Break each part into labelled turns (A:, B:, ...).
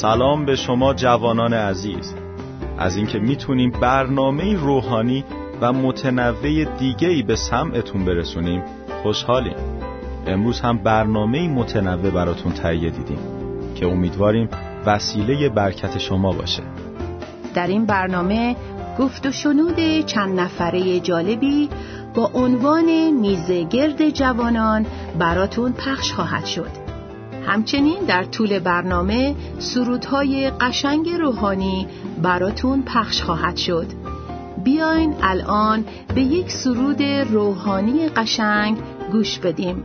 A: سلام به شما جوانان عزیز. از اینکه می‌تونیم برنامه روحانی و متنوع دیگه‌ای به سمعتون برسونیم خوشحالیم. امروز هم برنامه متنوع براتون تهیه دیدیم که امیدواریم وسیله برکت شما باشه.
B: در این برنامه گفت و شنود چند نفره جالبی با عنوان میزه گرد جوانان براتون پخش خواهد شد. همچنین در طول برنامه سرودهای قشنگ روحانی براتون پخش خواهد شد. بیاین الان به یک سرود روحانی قشنگ گوش بدیم.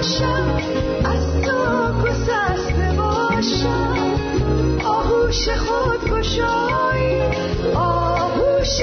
B: باشم از تو گذشته باشم.
C: آهوش خود گشایی آهوش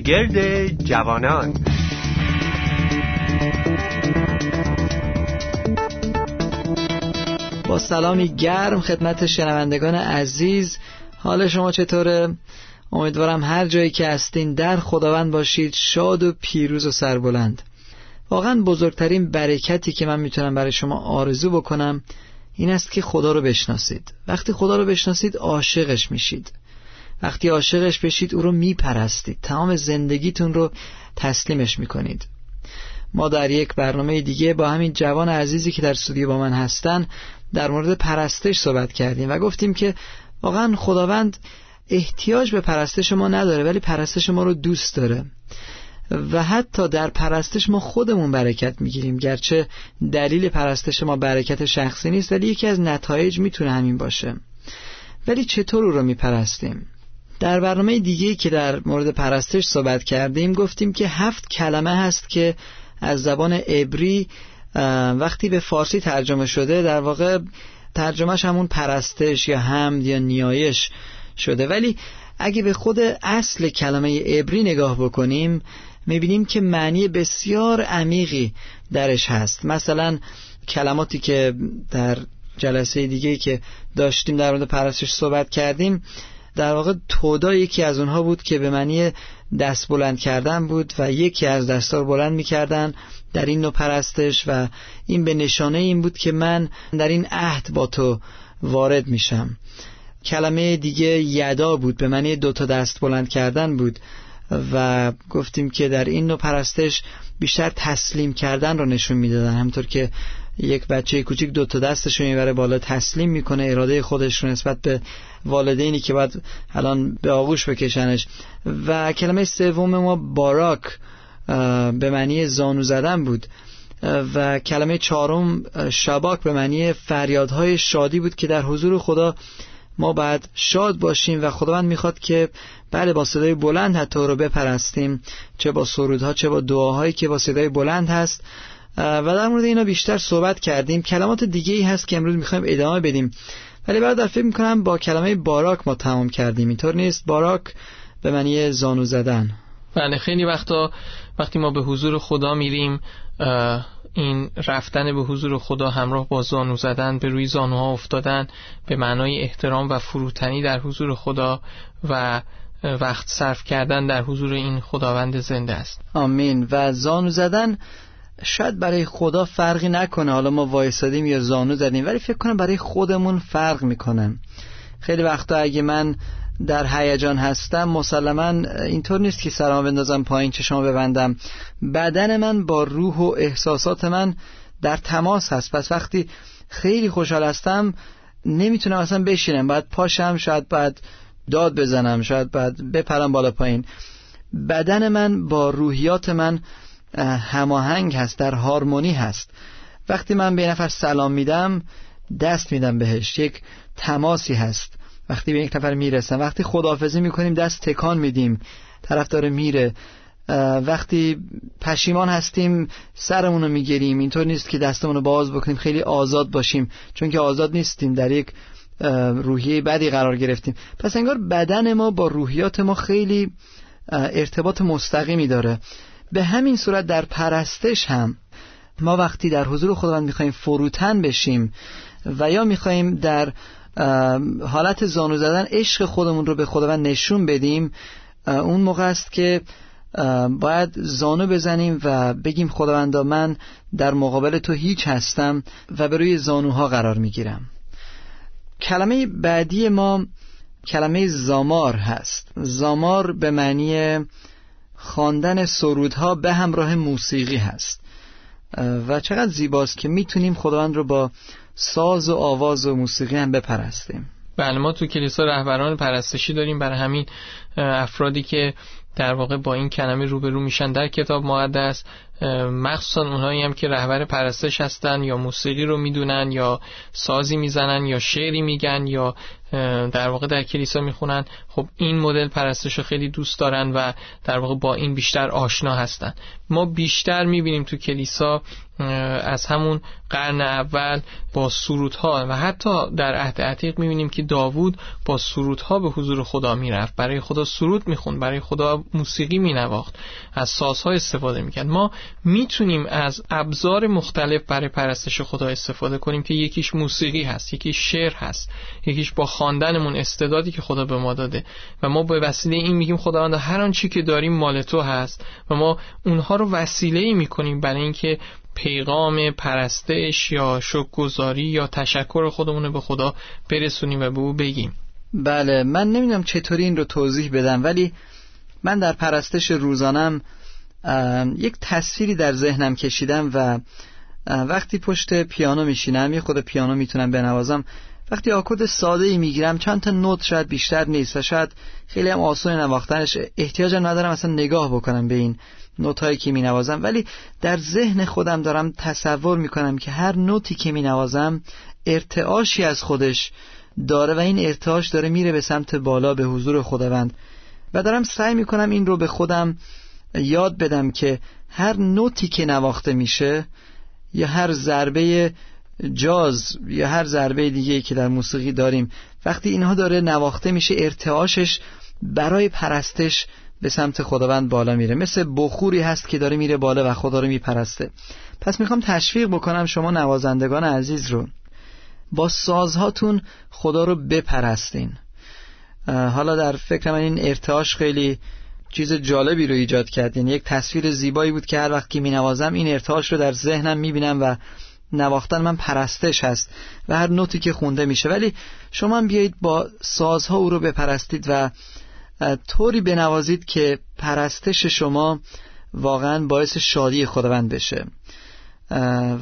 C: گرد جوانان.
D: با سلامی گرم خدمت شنوندگان عزیز. حال شما چطوره؟ امیدوارم هر جایی که هستین در خداوند باشید شاد و پیروز و سربلند. واقعا بزرگترین برکتی که من می‌تونم برای شما آرزو بکنم این است که خدا رو بشناسید. وقتی خدا رو بشناسید عاشقش میشید. وقتی عاشقش بشید او رو میپرستید. تمام زندگیتون رو تسلیمش می‌کنید. ما در یک برنامه دیگه با همین جوان عزیزی که در استودیو با من هستن در مورد پرستش صحبت کردیم و گفتیم که واقعا خداوند احتیاج به پرستش ما نداره ولی پرستش ما رو دوست داره. و حتی در پرستش ما خودمون برکت می‌گیریم گرچه دلیل پرستش ما برکت شخصی نیست ولی یکی از نتایج می‌تونه همین باشه. ولی چطور او رو میپرستیم؟ در برنامه دیگه که در مورد پرستش صحبت کردیم گفتیم که هفت کلمه هست که از زبان عبری وقتی به فارسی ترجمه شده در واقع ترجمهش همون پرستش یا حمد یا نیایش شده. ولی اگه به خود اصل کلمه عبری نگاه بکنیم می‌بینیم که معنی بسیار عمیقی درش هست. مثلا کلماتی که در جلسه دیگه که داشتیم در مورد پرستش صحبت کردیم در واقع تودا یکی از اونها بود که به معنی دست بلند کردن بود و یکی از دستار بلند می‌کردن در این نوع پرستش و این به نشانه این بود که من در این عهد با تو وارد میشم. کلمه دیگه یدا بود به معنی دوتا دست بلند کردن بود و گفتیم که در این نوع پرستش بیشتر تسلیم کردن رو نشون می‌دادن. همطور که یک بچه کوچیک دو تا دستش رو می‌بره بالا تسلیم می‌کنه اراده خودش رو نسبت به والدینی که باید الان به آغوش بکشنش. و کلمه سوم ما باراک به معنی زانو زدن بود. و کلمه چهارم شباک به معنی فریادهای شادی بود که در حضور خدا ما بعد شاد باشیم و خداوند می‌خواد که بله با صدای بلند حتی رو بپرستیم چه با سرودها چه با دعاهایی که با صدای بلند هست. و در مورد اینا بیشتر صحبت کردیم. کلمات دیگه ای هست که امروز می‌خوایم ادامه بدیم. ولی بعد در فکر می‌کنم با کلمه باراک ما تمام کردیم. اینطور نیست. باراک به معنی زانو زدن.
E: بله خیلی وقتا وقتی ما به حضور خدا میریم این رفتن به حضور خدا همراه با زانو زدن به روی زانوها افتادن به معنای احترام و فروتنی در حضور خدا و وقت صرف کردن در حضور این خداوند زنده است.
D: آمین. و زانو زدن شاید برای خدا فرقی نکنه. حالا ما وایسادیم یا زانو زدیم ولی فکر کنم برای خودمون فرق می‌کنه. خیلی وقتا اگه من در هیجان هستم مسلما اینطور نیست که سرما بندازم پایین چشما ببندم. بدن من با روح و احساسات من در تماس هست. پس وقتی خیلی خوشحال هستم نمی‌تونم اصلا بشینم. باید پاشم شاید باید داد بزنم شاید باید بپرم بالا پایین. بدن من با روحیات من هماهنگ هست در هارمونی هست. وقتی من به نفر سلام میدم دست میدم بهش. یک تماسی هست. وقتی به یک نفر می‌رسم وقتی خداحافظی می‌کنیم دست تکان میدیم. طرف داره میره. وقتی پشیمان هستیم سرمون رو می‌گیریم. اینطور نیست که دستمون رو باز بکنیم خیلی آزاد باشیم. چون که آزاد نیستیم در یک روحیه بدی قرار گرفتیم. پس انگار بدن ما با روحیات ما خیلی ارتباط مستقیمی داره. به همین صورت در پرستش هم ما وقتی در حضور خداوند می‌خوایم فروتن بشیم و یا می‌خوایم در حالت زانو زدن عشق خودمون رو به خداوند نشون بدیم اون موقع است که باید زانو بزنیم و بگیم خداوندا من در مقابل تو هیچ هستم و به روی زانوها قرار می‌گیرم. کلمه بعدی ما کلمه زامار هست. زامار به معنی خواندن سرودها به همراه موسیقی هست. و چقدر زیباست که می‌تونیم خداوند رو با ساز و آواز و موسیقی هم بپرستیم.
E: بله ما تو کلیسا رهبران پرستشی داریم. برای همین افرادی که در واقع با این کلمه روبرو میشن در کتاب مقدس مخصوصا اونهایی هم که رهبر پرستش هستن یا موسیقی رو می‌دونن یا سازی می‌زنن یا شعری میگن یا در واقع در کلیسا می‌خونن خب این مدل پرستش رو خیلی دوست دارن و در واقع با این بیشتر آشنا هستن. ما بیشتر می‌بینیم تو کلیسا از همون قرن اول با سرودها و حتی در عهد عتیق می‌بینیم که داوود با سرودها به حضور خدا می‌رفت. برای خدا سرود می‌خوند برای خدا موسیقی مینواخت. از سازها استفاده می‌کرد. ما می‌تونیم از ابزار مختلف برای پرستش خدا استفاده کنیم که یکیش موسیقی هست یکیش شعر هست یکیش با خواندنمون استعدادی که خدا به ما داده. و ما به وسیله این میگیم خداوند هر آنچه که داریم مال تو هست. و ما اونها رو وسیله ای می‌کنیم برای اینکه پیغام پرستش یا شکرگزاری یا تشکر خودمون رو به خدا برسونیم و به او بگیم.
D: بله من نمی‌دونم چطوری این رو توضیح بدم ولی من در پرستش روزانم یک تصویری در ذهنم کشیدم و وقتی پشت پیانو میشینم یه خود پیانو می‌تونم بنوازم. وقتی آکورد ساده ای می‌گیرم چند تا نوت شاید بیشتر نیست و شاید خیلی هم آسون نواختنش. احتیاج ندارم اصلا نگاه بکنم به این نوت هایی که می نوازم ولی در ذهن خودم دارم تصور می‌کنم که هر نوتی که می نوازم ارتعاشی از خودش داره و این ارتعاش داره میره به سمت بالا به حضور خداوند. و دارم سعی می‌کنم این رو به خودم یاد بدم که هر نوتی که نواخته میشه یا هر ضربه جاز یا هر ضربه دیگه که در موسیقی داریم وقتی اینها داره نواخته میشه ارتعاشش برای پرستش به سمت خداوند بالا میره. مثل بخوری هست که داره میره بالا و خدا رو میپرسته. پس می‌خوام تشویق بکنم شما نوازندگان عزیز رو. با سازهاتون خدا رو بپرستین. حالا در فکر من این ارتعاش خیلی چیز جالبی رو ایجاد کرد یعنی یک تصویر زیبایی بود که هر وقت که می نوازم این ارتعاش رو در ذهنم می بینم و نواختن من پرستش هست و هر نوتی که خونده میشه. ولی شما بیایید با سازها او رو بپرستید و طوری بنوازید که پرستش شما واقعا باعث شادی خداوند بشه.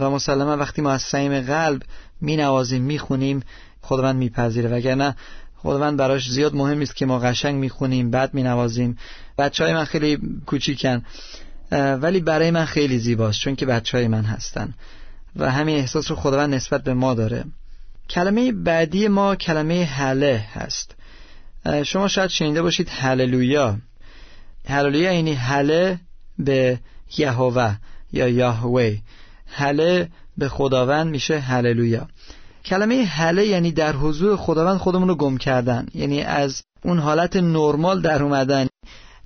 D: و مسلما وقتی ما از صمیم قلب می نوازیم می خونیم خداوند میپذیره. وگرنه خداوند براش زیاد مهم است که ما قشنگ می‌خونیم بعد مینوازیم. بچه های من خیلی کوچیکن ولی برای من خیلی زیباست چون که بچه های من هستن. و همین احساس رو خداوند نسبت به ما داره. کلمه بعدی ما کلمه هله هست. شما شاید شنیده باشید هللویا. هللویا یعنی هله به یهوه یا یهوه هله به خداوند میشه هللویا. کلمه هله یعنی در حضور خداوند خودمون رو گم کردن. یعنی از اون حالت نرمال در اومدن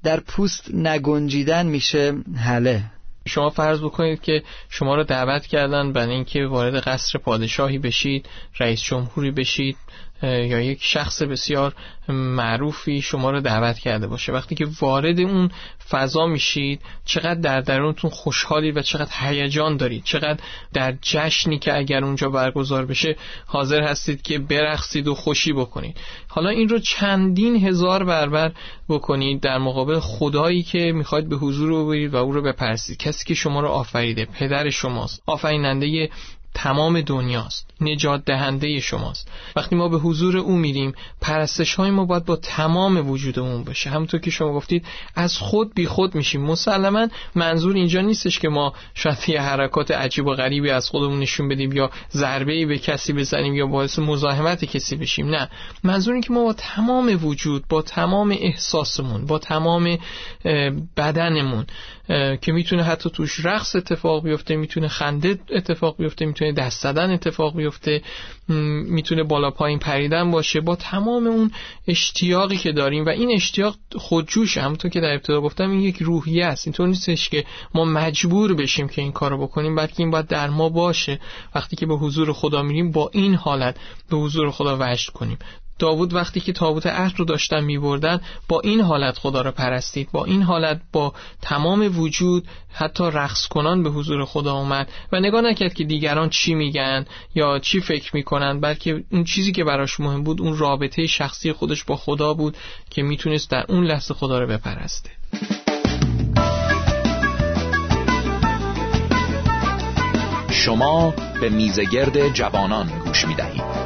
D: در پوست نگنجیدن میشه هله.
E: شما فرض بکنید که شما رو دعوت کردن برای اینکه وارد قصر پادشاهی بشید رئیس جمهوری بشید یا یک شخص بسیار معروفی شما رو دعوت کرده باشه. وقتی که وارد اون فضا میشید چقدر در درونتون خوشحالی و چقدر هیجان دارید. چقدر در جشنی که اگر اونجا برگزار بشه حاضر هستید که برقصید و خوشی بکنید. حالا این رو چندین هزار برابر بکنید در مقابل خدایی که می‌خواید به حضور رو برید و او رو بپرسید. کسی که شما رو آفریده پدر شماست. آفریننده تمام دنیاست. نجات دهنده شماست. وقتی ما به حضور او میریم پرستش های ما باید با تمام وجودمون باشه. همونطور که شما گفتید از خود بی خود میشیم. مسلما منظور اینجا نیستش که ما شاید یه حرکات عجیب و غریبی از خودمون نشون بدیم یا ضربه ای به کسی بزنیم یا باعث مزاحمت کسی بشیم. نه. منظور این که ما با تمام وجود با تمام احساسمون با تمام بدنمون که می‌تونه حتی توش رقص اتفاق بیفته می‌تونه خنده اتفاق بیفته می‌تونه دست زدن اتفاق بیفته می‌تونه بالا پایین پریدن باشه. با تمام اون اشتیاقی که داریم و این اشتیاق خودجوش همونطور که در ابتدا گفتم این یک روحیه است. اینطور نیستش که ما مجبور بشیم که این کارو بکنیم بلکه این باید در ما باشه. وقتی که به حضور خدا میریم با این حالت به حضور خدا وجد کنیم. داوود وقتی که تابوت عهد رو داشتن میبردن با این حالت خدا رو پرستید. با این حالت با تمام وجود حتی رقص کنان به حضور خدا اومد و نگاه نکرد که دیگران چی میگن یا چی فکر می‌کنن بلکه اون چیزی که براش مهم بود اون رابطه شخصی خودش با خدا بود که می‌تونست در اون لحظه خدا رو بپرسته.
F: شما به میزگرد جوانان گوش می‌دهید.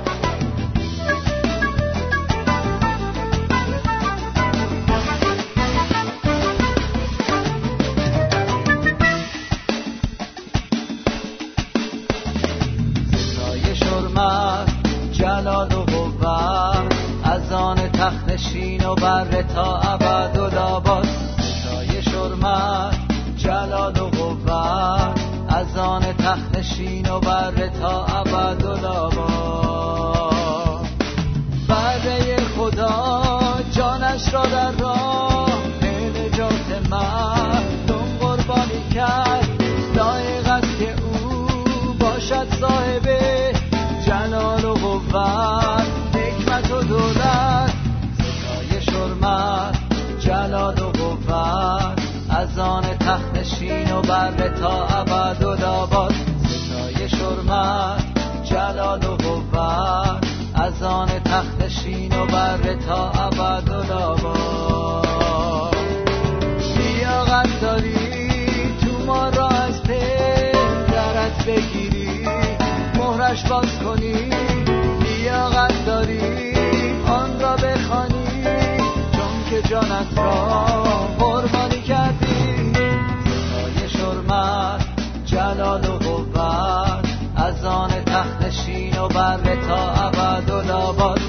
G: نشین و بر تا ابد و لابد ستای شرمت جلال و قوت از آن تخت و بر تا ابد و لابد بره خدا جانش را در راه نجات مردم قربانی کرد. لایق است که او باشد صاحب جلال و قوت حکمت و دولت جلال و قوت. از آن تخت نشین و بر تا ابد و داباد ستای شرمت جلال و قوت. از آن تخت شین و بر تا ابد و لیاقت داری تو ما را از پدرت بگیری. مهرش باز کنی جانت را قربانی کردی. ستای شرمت جلال و قوت از آن تخت شین و بر تا ابد و لابد.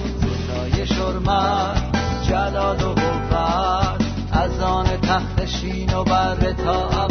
G: ستای شرمت جلال و قوت از آن تخت شین و بر تا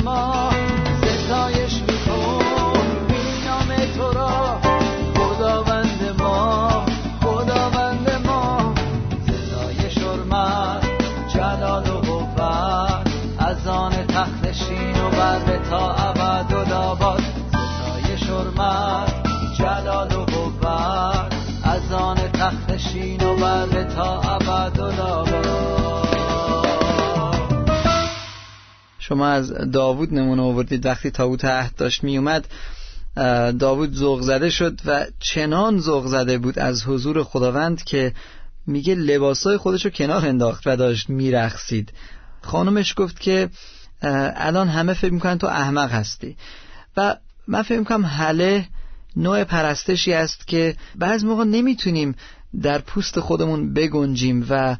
G: tomorrow.
D: شما از داوود نمونه آوردید. وقتی تابوت عهد داشت می اومد داوود ذوق زده شد و چنان ذوق زده بود از حضور خداوند که میگه لباسای خودشو کنار انداخت و داشت میرخسید خانمش گفت که الان همه فکر می‌کنن تو احمق هستی. و من فکر می‌کنم حله نوع پرستشی است که بعض موقع نمی‌تونیم در پوست خودمون بگنجیم و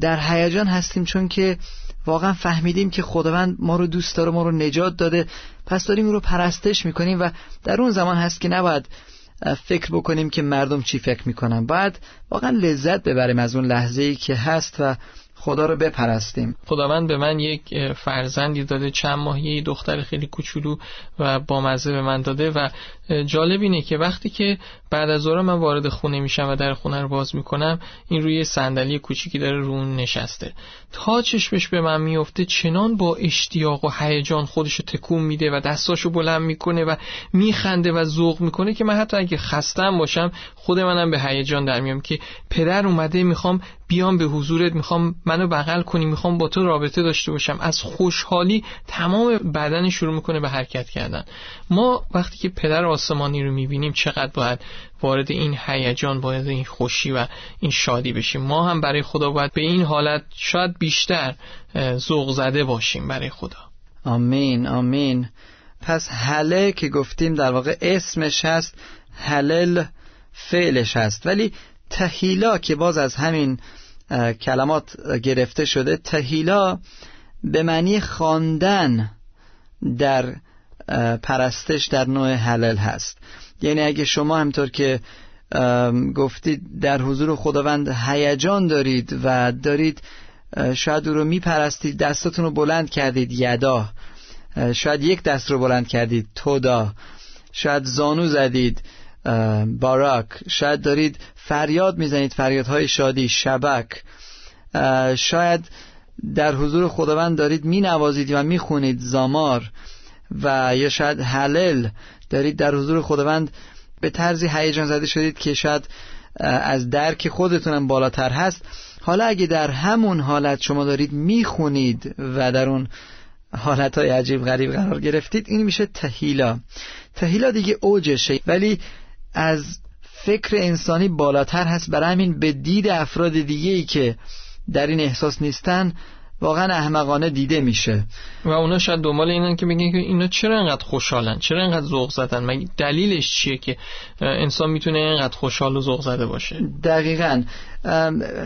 D: در هیجان هستیم چون که واقعا فهمیدیم که خداوند ما رو دوست داره ما رو نجات داده. پس داریم رو پرستش می‌کنیم و در اون زمان هست که نباید فکر بکنیم که مردم چی فکر می‌کنن. باید واقعا لذت ببریم از اون لحظه ای که هست و خدا رو بپرستیم.
E: خداوند به من یک فرزندی داده چند ماه یه دختر خیلی کوچولو و بامزه به من داده و جالب اینه که وقتی که بعد از ظهر من وارد خونه میشم و در خونه رو باز می‌کنم این روی صندلی کوچیکی داره رون نشسته. تا چشمش به من میفته چنان با اشتیاق و هیجان خودشو تکون میده و دستاشو بلند می‌کنه و میخنده و ذوق می‌کنه که من حتی اگه خستم باشم خود منم به هیجان در میام که پدر اومده می‌خوام بیام به حضورت می‌خوام منو بغل کنی می‌خوام با تو رابطه داشته باشم. از خوشحالی تمام بدن شروع می‌کنه به حرکت کردن. ما وقتی که پدر آسمانی رو می‌بینیم چقدر باید وارد این هیجان وارد این خوشی و این شادی بشیم. ما هم برای خدا باید به این حالت شاید بیشتر ذوق زده باشیم برای خدا.
D: آمین آمین. پس حله که گفتیم در واقع اسمش هست حلل فعلش هست. ولی تهیلا که باز از همین کلمات گرفته شده. تهیلا به معنی خواندن در پرستش در نوع حلل هست. یعنی اگه شما همطور که گفتید در حضور خداوند هیجان دارید و دارید شاید او رو میپرستید دستتون رو بلند کردید یدا. شاید یک دست رو بلند کردید تودا. شاید زانو زدید. باراک شاید دارید فریاد می‌زنید فریادهای شادی شبک. شاید در حضور خداوند دارید مینوازید و می‌خونید زامار و یا شاید حلل دارید در حضور خداوند به طرزی هیجان زده شدید که شاید از درک خودتونم بالاتر هست. حالا اگه در همون حالت شما دارید می‌خونید و در اون حالت های عجیب غریب قرار گرفتید این میشه تهیلا. تهیلا دیگه اوجشه ولی از فکر انسانی بالاتر هست. برای همین به دید افراد دیگه ای که در این احساس نیستن
H: واقعا احمقانه دیده میشه.
E: و اونا شاید دنبال اینن که بگن که اینا چرا انقدر خوشحالن؟ چرا انقدر ذوق زدن؟ مگه دلیلش چیه که انسان می‌تونه اینقدر خوشحال و ذوق زده باشه؟
H: دقیقا.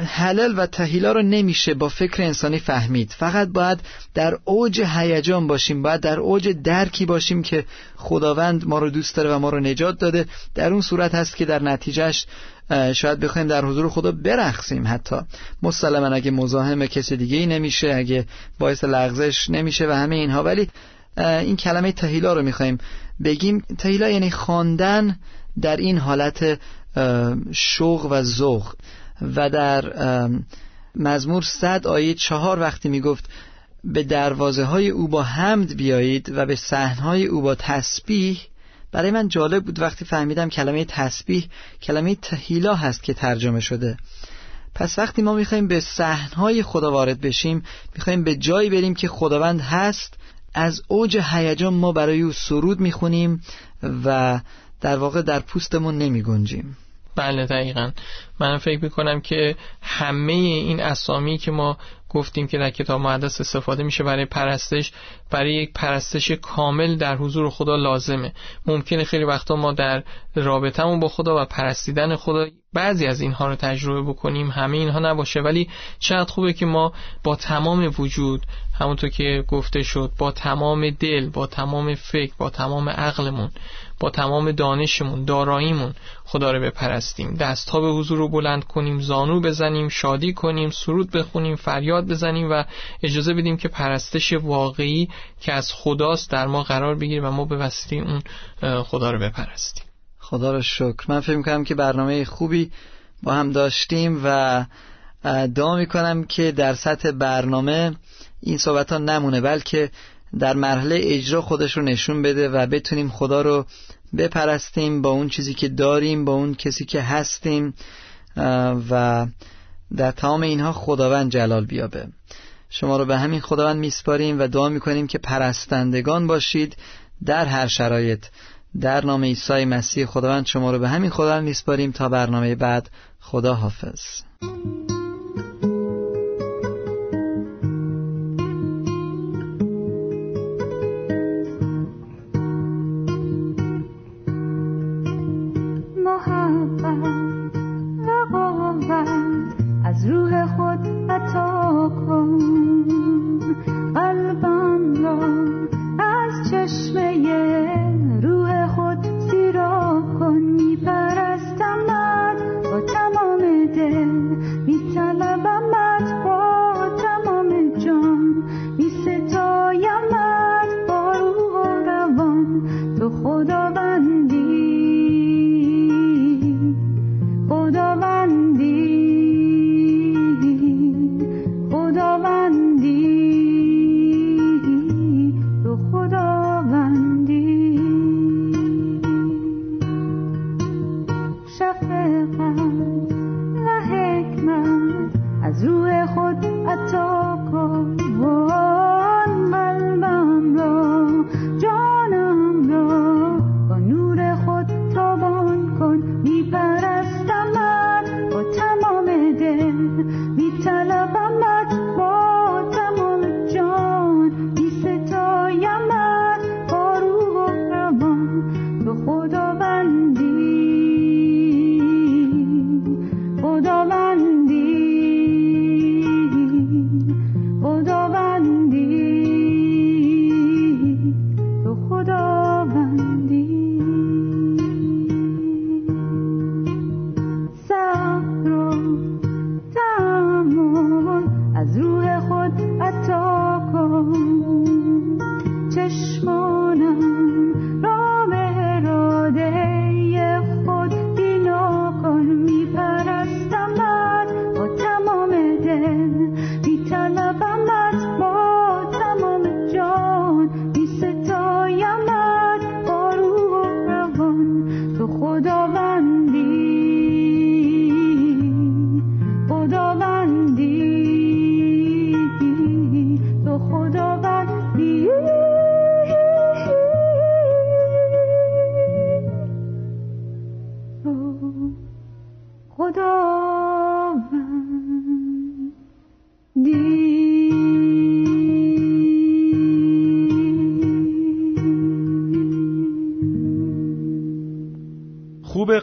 H: حلال و تهیلا رو نمیشه با فکر انسانی فهمید. فقط باید در اوج هیجان باشیم باید در اوج درکی باشیم که خداوند ما رو دوست داره و ما رو نجات داده. در اون صورت هست که در نتیجهش شاید بخوایم در حضور خدا برخصیم حتی. مسلما اگه مزاحم کسی دیگه ای نمیشه اگه باعث لغزش نمیشه و همه اینها. ولی این کلمه تهیلا رو می‌خوایم بگیم. تهیلا یعنی خواندن در این حالت شوق و ذوق. و در مزمور صد آیه چهار وقتی می‌گفت به دروازه های او با حمد بیایید و به صحن های او با تسبیح برای من جالب بود وقتی فهمیدم کلمه تسبیح کلمه تهیلا هست که ترجمه شده. پس وقتی ما می‌خوایم به صحنهای خدا وارد بشیم می‌خوایم به جایی بریم که خداوند هست از اوج هیجان ما برای او سرود می‌خونیم و در واقع در پوستمون نمیگنجیم.
E: بله دقیقا. من فکر می‌کنم که همه این اسامی که ما گفتیم که در کتاب مقدس استفاده میشه برای پرستش برای یک پرستش کامل در حضور خدا لازمه. ممکنه خیلی وقتا ما در رابطمون با خدا و پرستیدن خدا بعضی از اینها رو تجربه بکنیم. همه اینها نباشه ولی چقدر خوبه که ما با تمام وجود همونطور که گفته شد با تمام دل با تمام فکر با تمام عقلمون با تمام دانشمون داراییمون خدا رو بپرستیم. دست ها به حضور رو بلند کنیم زانو بزنیم شادی کنیم سرود بخونیم فریاد بزنیم و اجازه بدیم که پرستش واقعی که از خداست در ما قرار بگیره و ما به وسیله اون خدا رو بپرستیم.
H: خدا رو شکر. من فکر می‌کنم که برنامه خوبی با هم داشتیم و دعا می‌کنم که در سطح برنامه این صحبت ها نمونه بلکه در مرحله اجرا خودش رو نشون بده و بتونیم خدا رو بپرستیم با اون چیزی که داریم با اون کسی که هستیم و در تمام اینها خداوند جلال بیابه. شما رو به همین خداوند میسپاریم و دعا می‌کنیم که پرستندگان باشید در هر شرایط. در نام عیسی مسیح خداوند شما رو به همین خداوند میسپاریم. تا برنامه بعد خدا حافظ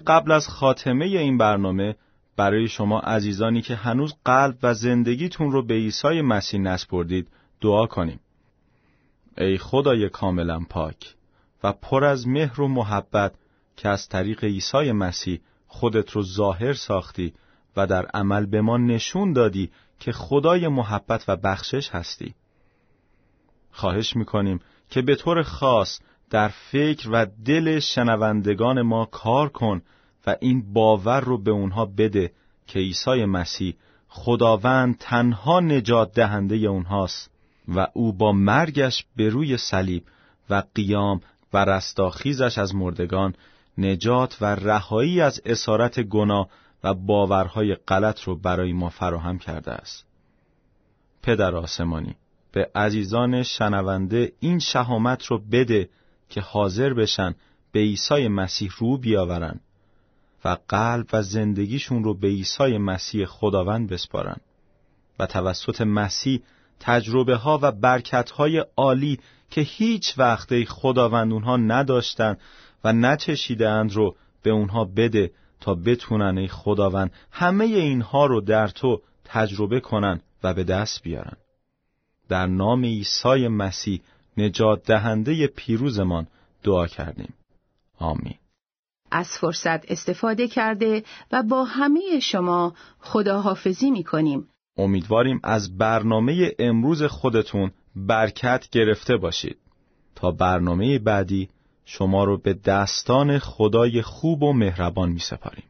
A: قبل از خاتمه این برنامه برای شما عزیزانی که هنوز قلب و زندگیتون رو به عیسی مسیح نسپردید دعا کنیم. ای خدای کاملا پاک و پر از مهر و محبت که از طریق عیسی مسیح خودت رو ظاهر ساختی و در عمل به ما نشون دادی که خدای محبت و بخشش هستی. خواهش می‌کنیم که به طور خاص در فکر و دل شنوندگان ما کار کن و این باور رو به اونها بده که عیسی مسیح خداوند تنها نجات دهنده اونهاست و او با مرگش به روی صلیب و قیام و رستاخیزش از مردگان نجات و رهایی از اسارت گناه و باورهای غلط رو برای ما فراهم کرده است. پدر آسمانی به عزیزان شنونده این شهامت رو بده که حاضر بشن به عیسی مسیح رو بیاورن و قلب و زندگیشون رو به عیسی مسیح خداوند بسپارن و توسط مسیح تجربه ها و برکت های عالی که هیچ وقت خداوند اونها نداشتن و نچشیدند رو به اونها بده تا بتونن ای خداوند همه اینها رو در تو تجربه کنن و به دست بیارن. در نام عیسی مسیح نجات دهنده پیروزمان دعا کردیم آمین
B: از فرصت استفاده کرده و با همه شما خداحافظی می کنیم.
A: امیدواریم از برنامه امروز خودتون برکت گرفته باشید تا برنامه بعدی شما رو به دستان خدای خوب و مهربان می سپاریم.